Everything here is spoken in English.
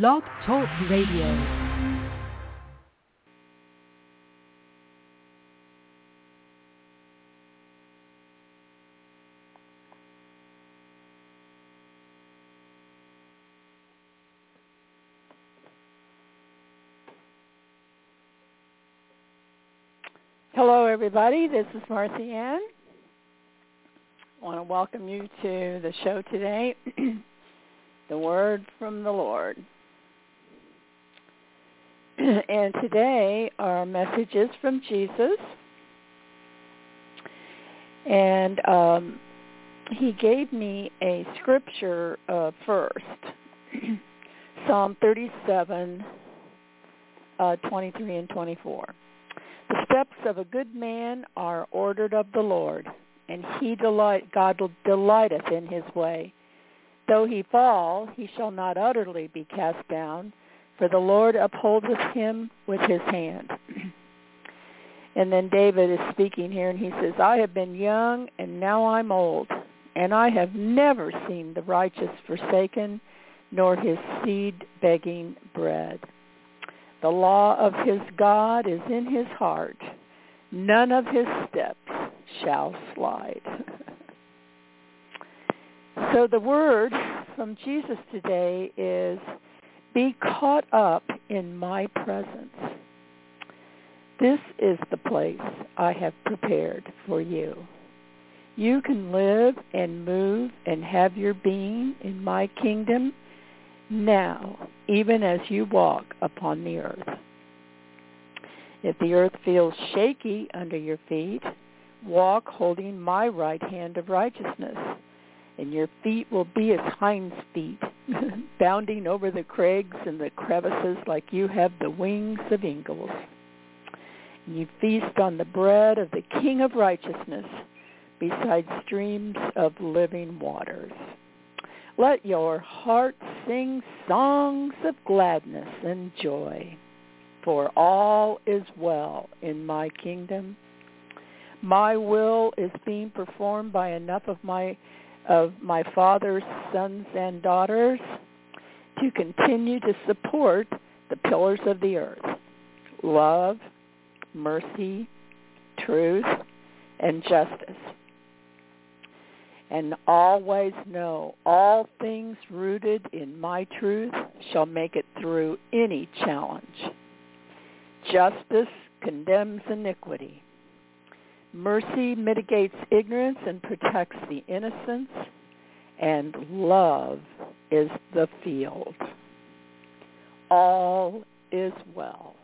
Blog Talk Radio. Hello, everybody. This is Marcy Ann. I want to welcome you to the show today, The Word from the Lord. and today our message is from Jesus. And um, he gave me a scripture uh, first, Psalm 37, uh, 23 and 24. The steps of a good man are ordered of the Lord, and he delight God delighteth in his way. Though he fall, he shall not utterly be cast down, for the Lord upholdeth him with his hand. and then David is speaking here, and he says, I have been young, and now I'm old, and I have never seen the righteous forsaken, nor his seed begging bread. The law of his God is in his heart. None of his steps shall slide. so the word from Jesus today is be caught up in my presence. This is the place I have prepared for you. You can live and move and have your being in my kingdom now, even as you walk upon the earth. If the earth feels shaky under your feet, walk holding my right hand of righteousness, and your feet will be as hinds feet, bounding over the crags and the crevices like you have the wings of eagles. You feast on the bread of the King of righteousness beside streams of living waters. Let your heart sing songs of gladness and joy, for all is well in my kingdom. My will is being performed by enough of my of my father's sons and daughters to continue to support the pillars of the earth. Love, mercy, truth, and justice and always know all things rooted in my truth shall make it through any challenge. Justice condemns iniquity. Mercy mitigates ignorance and protects the innocents, and love is the field. All is well.